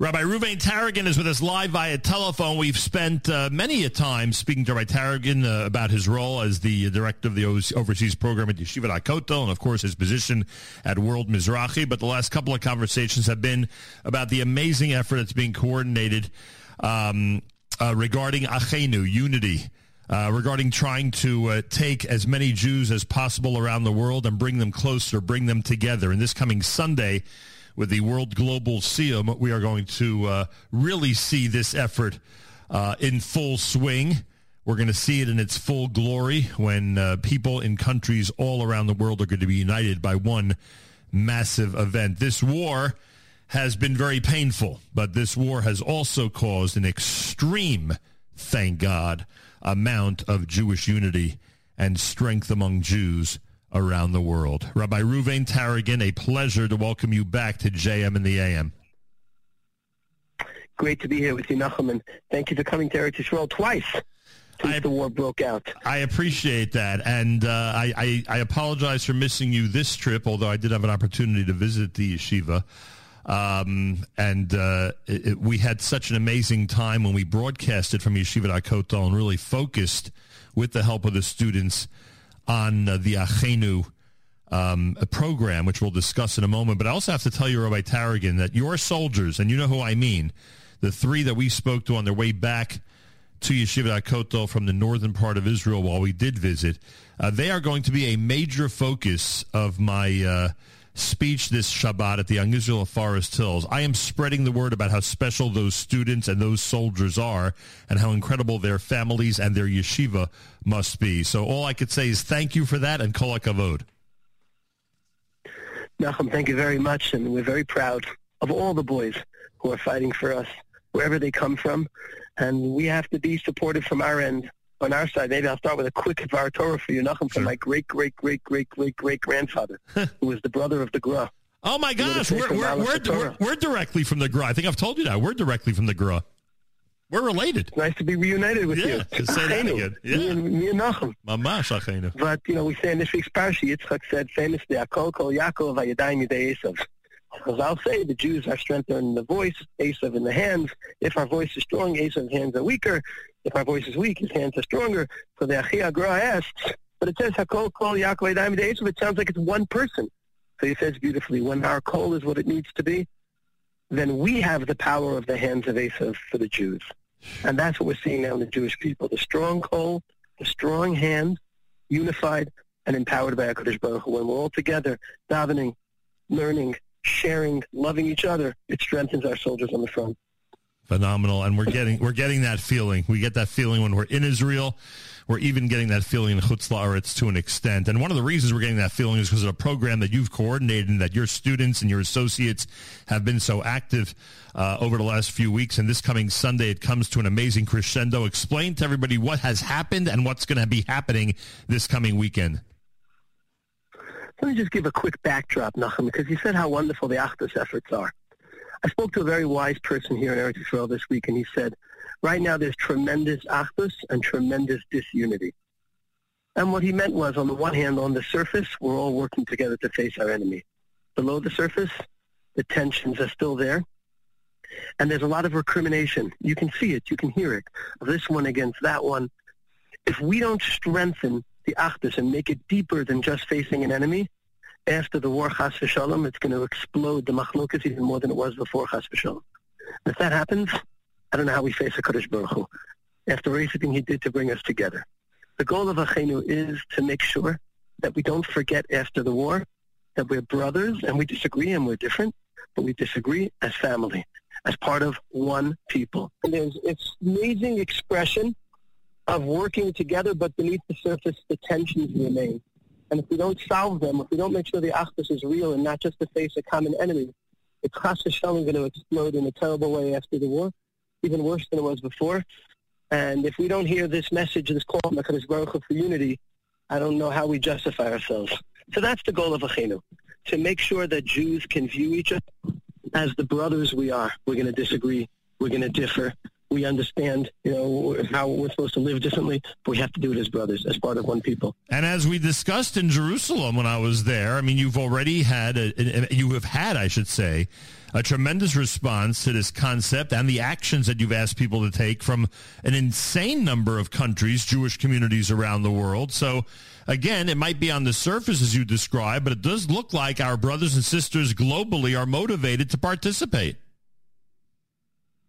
Rabbi Reuven Taragin is with us live via telephone. We've spent uh, many a time speaking to Rabbi Taragin uh, about his role as the director of the overseas program at Yeshiva Kotel and, of course, his position at World Mizrachi. But the last couple of conversations have been about the amazing effort that's being coordinated um, uh, regarding Acheinu, unity. Uh, regarding trying to uh, take as many Jews as possible around the world and bring them closer, bring them together. And this coming Sunday, with the World Global Siyum, we are going to uh, really see this effort uh, in full swing. We're going to see it in its full glory when uh, people in countries all around the world are going to be united by one massive event. This war has been very painful, but this war has also caused an extreme, thank God, amount of Jewish unity and strength among Jews around the world. Rabbi Reuven Taragin, a pleasure to welcome you back to JM in the AM. Great to be here with you, Nachum, and thank you for coming to Eretz Yisrael twice since I, the war broke out. I appreciate that, and uh, I, I, I, apologize for missing you this trip, although I did have an opportunity to visit the yeshiva. Um, and uh, it, it, we had such an amazing time when we broadcasted from Yeshiva Kotel and really focused with the help of the students on uh, the Acheinu um, program, which we'll discuss in a moment. But I also have to tell you, Rabbi Taragin, that your soldiers, and you know who I mean, the three that we spoke to on their way back to Yeshiva Kotel from the northern part of Israel while we did visit, uh, they are going to be a major focus of my uh, speech this Shabbat at the Young Forest Hills. I am spreading the word about how special those students and those soldiers are and how incredible their families and their yeshiva must be. So all I could say is thank you for that and kol hakavod. Nachum, thank you very much, and we're very proud of all the boys who are fighting for us, wherever they come from, and we have to be supportive from our end on our side, maybe I'll start with a quick Dvar Torah for you, Nachum, from my great, great, great, great, great, great grandfather, who was the brother of the Gra. Oh my gosh, we're we're, we're, we're, we're, directly from the Gra. I think I've told you that. We're directly from the Gra. We're related. nice to be reunited with yeah, you. Say that again. Yeah. Me and, me and Nachum. Mamash Acheinu. But, you know, we say in this week's parsha, Yitzchak said famously, Akol kol Yaakov vayadayim yidei Esav. Because I'll say the Jews are strengthened in the voice, Esav in the hands. If our voice is strong, Esav's hands are weaker. If our voice is weak, his hands are stronger. So the Achi HaGra asks, but it says Hakol Kol Yaakov Edaim Esav. It sounds like it's one person. So he says beautifully, when our kol is what it needs to be, then we have the power of the hands of Esav for the Jews. And that's what we're seeing now in the Jewish people. The strong kol, the strong hand, unified and empowered by HaKadosh Baruch Hu. When we're all together, davening, learning, sharing, loving each other, it strengthens our soldiers on the front. Phenomenal, and we're getting we're getting that feeling. We get that feeling when we're in Israel. We're even getting that feeling in Chutz La'aretz to an extent. And one of the reasons we're getting that feeling is because of a program that you've coordinated and that your students and your associates have been so active uh, over the last few weeks. And this coming Sunday, it comes to an amazing crescendo. Explain to everybody what has happened and what's going to be happening this coming weekend. Let me just give a quick backdrop, Nachum, because you said how wonderful the Achdus efforts are. I spoke to a very wise person here in Eretz Yisrael this week, and he said, right now there's tremendous Achdus and tremendous disunity. And what he meant was, on the one hand, on the surface, we're all working together to face our enemy. Below the surface, the tensions are still there. And there's a lot of recrimination. You can see it, you can hear it, this one against that one. If we don't strengthen the Achdus and make it deeper than just facing an enemy, after the war, Chas v'shalom, it's going to explode the machlokas even more than it was before Chas v'shalom. If that happens, I don't know how we face a Kadosh Baruch Hu, after everything he did to bring us together. The goal of Acheinu is to make sure that we don't forget after the war that we're brothers and we disagree and we're different, but we disagree as family, as part of one people. And there's it's amazing expression of working together, but beneath the surface, the tensions remain. And if we don't solve them, if we don't make sure the Achdus is real and not just to face a common enemy, it's Chas Shalom going to explode in a terrible way after the war, even worse than it was before. And if we don't hear this message, this call, Mekadosh Baruch Hu, for unity, I don't know how we justify ourselves. So that's the goal of Acheinu, to make sure that Jews can view each other as the brothers we are. We're going to disagree. We're going to differ. We understand, you know, how we're supposed to live differently, but we have to do it as brothers, as part of one people. And as we discussed in Jerusalem when I was there, I mean, you've already had, a, you have had, I should say, a tremendous response to this concept and the actions that you've asked people to take from an insane number of countries, Jewish communities around the world. So again, it might be on the surface as you describe, but it does look like our brothers and sisters globally are motivated to participate.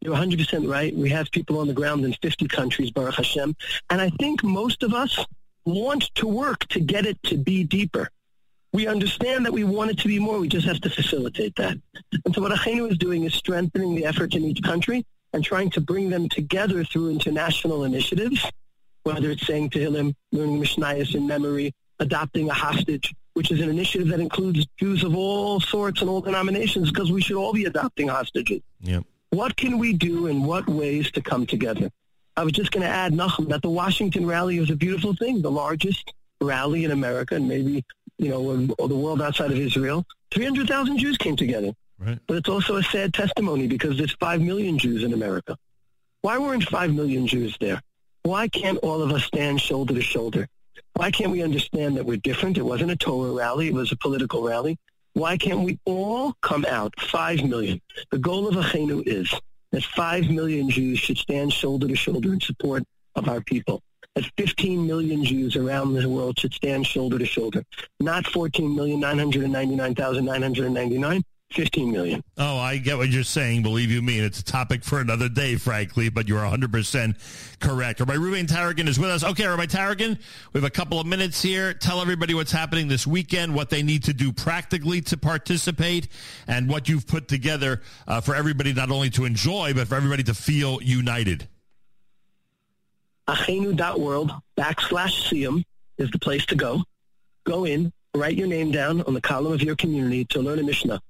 You're 100% right. We have people on the ground in 50 countries, Baruch Hashem. And I think most of us want to work to get it to be deeper. We understand that we want it to be more. We just have to facilitate that. And so what Acheinu is doing is strengthening the effort in each country and trying to bring them together through international initiatives, whether it's saying Tehillim, learning Mishnayos in memory, adopting a hostage, which is an initiative that includes Jews of all sorts and all denominations because we should all be adopting hostages. Yep. What can we do and what ways to come together? I was just going to add, Nachum, that the Washington rally is a beautiful thing, the largest rally in America and maybe, you know, or the world outside of Israel. 300,000 Jews came together. Right. But it's also a sad testimony because there's 5 million Jews in America. Why weren't 5 million Jews there? Why can't all of us stand shoulder to shoulder? Why can't we understand that we're different? It wasn't a Torah rally. It was a political rally. Why can't we all come out, 5 million? The goal of Acheinu is that 5 million Jews should stand shoulder to shoulder in support of our people. That 15 million Jews around the world should stand shoulder to shoulder. Not 14,999,999, 15 million. Oh, I get what you're saying. Believe you me, it's a topic for another day, frankly, but you're 100% correct. Rabbi Ruben Taragin is with us. Okay, Rabbi Taragin, we have a couple of minutes here. Tell everybody what's happening this weekend, what they need to do practically to participate, and what you've put together uh, for everybody not only to enjoy, but for everybody to feel united. Acheinu.world backslash Siyum is the place to go. Go in, write your name down on the column of your community to learn a Mishnah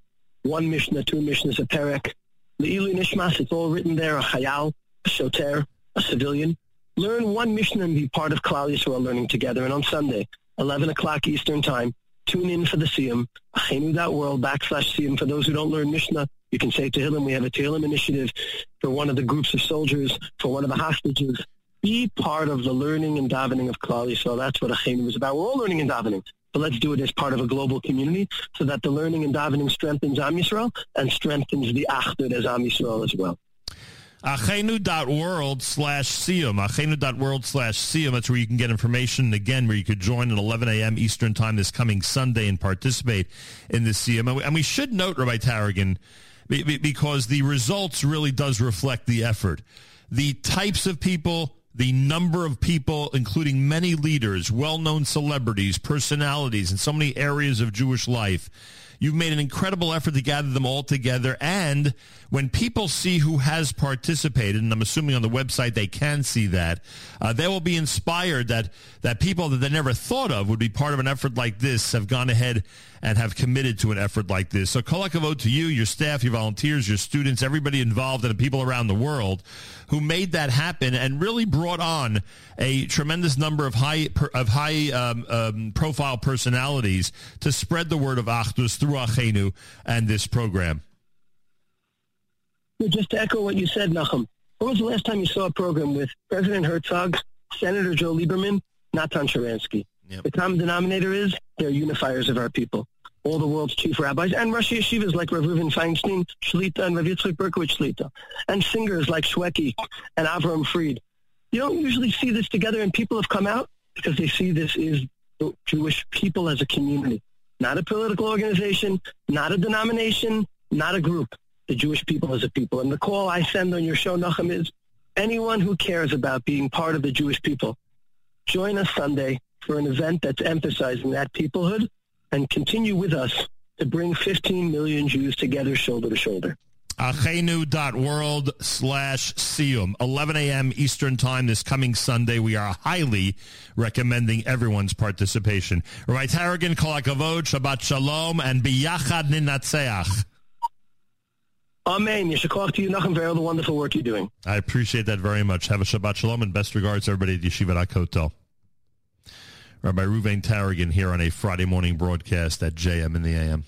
one Mishnah, two Mishnahs, a Perek. Le'ilu Nishmas, it's all written there, a Chayal, a Shoter, a civilian. Learn one Mishnah and be part of Klal Yisrael learning together. And on Sunday, 11 o'clock Eastern Time, tune in for the Siyum, Acheinu.world backslash Siyum. For those who don't learn Mishnah, you can say Tehillim. We have a Tehillim initiative for one of the groups of soldiers, for one of the hostages. Be part of the learning and davening of Klal Yisrael. That's what Acheinu is about. We're all learning and davening but let's do it as part of a global community so that the learning and davening strengthens Am Yisrael and strengthens the Achdut as Am Yisrael as well. Acheinu.world slash Siyum. Acheinu.world slash Siyum. That's where you can get information, again, where you could join at 11 a.m. Eastern Time this coming Sunday and participate in the Siyum. And we should note, Rabbi Taragin, because the results really does reflect the effort. The types of people the number of people, including many leaders, well-known celebrities, personalities in so many areas of Jewish life. You've made an incredible effort to gather them all together. And when people see who has participated, and I'm assuming on the website they can see that, uh, they will be inspired that, that people that they never thought of would be part of an effort like this have gone ahead and have committed to an effort like this. So kol hakavod to you, your staff, your volunteers, your students, everybody involved, and the people around the world who made that happen and really brought on a tremendous number of high of high um, um, profile personalities to spread the word of Achdus through And this program. Just to echo what you said, Nachum, when was the last time you saw a program with President Herzog, Senator Joe Lieberman, Natan Sharansky? Yep. The common denominator is they're unifiers of our people. All the world's chief rabbis and Rosh Yeshivas like Rav Reuven Feinstein, Shlita, and Rav Yitzchak Berkovits Shlita, and singers like Shweki and Avram Fried. You don't usually see this together, and people have come out because they see this is the Jewish people as a community, not a political organization, not a denomination, not a group. The Jewish people as a people. And the call I send on your show, Nachum, is anyone who cares about being part of the Jewish people, join us Sunday for an event that's emphasizing that peoplehood and continue with us to bring 15 million Jews together shoulder to shoulder. Acheinu.world slash Siyum. 11 a.m. Eastern Time this coming Sunday. We are highly recommending everyone's participation. Rabbi Taragin, Kol HaKavod, Shabbat Shalom, and Biyachad Ninatzeach. Amen. Yeshakach to you, Nachum, for all the wonderful work you're doing. I appreciate that very much. Have a Shabbat Shalom and best regards everybody at Yeshiva Kotel. Rabbi Reuven Taragin here on a Friday morning broadcast at JM in the AM.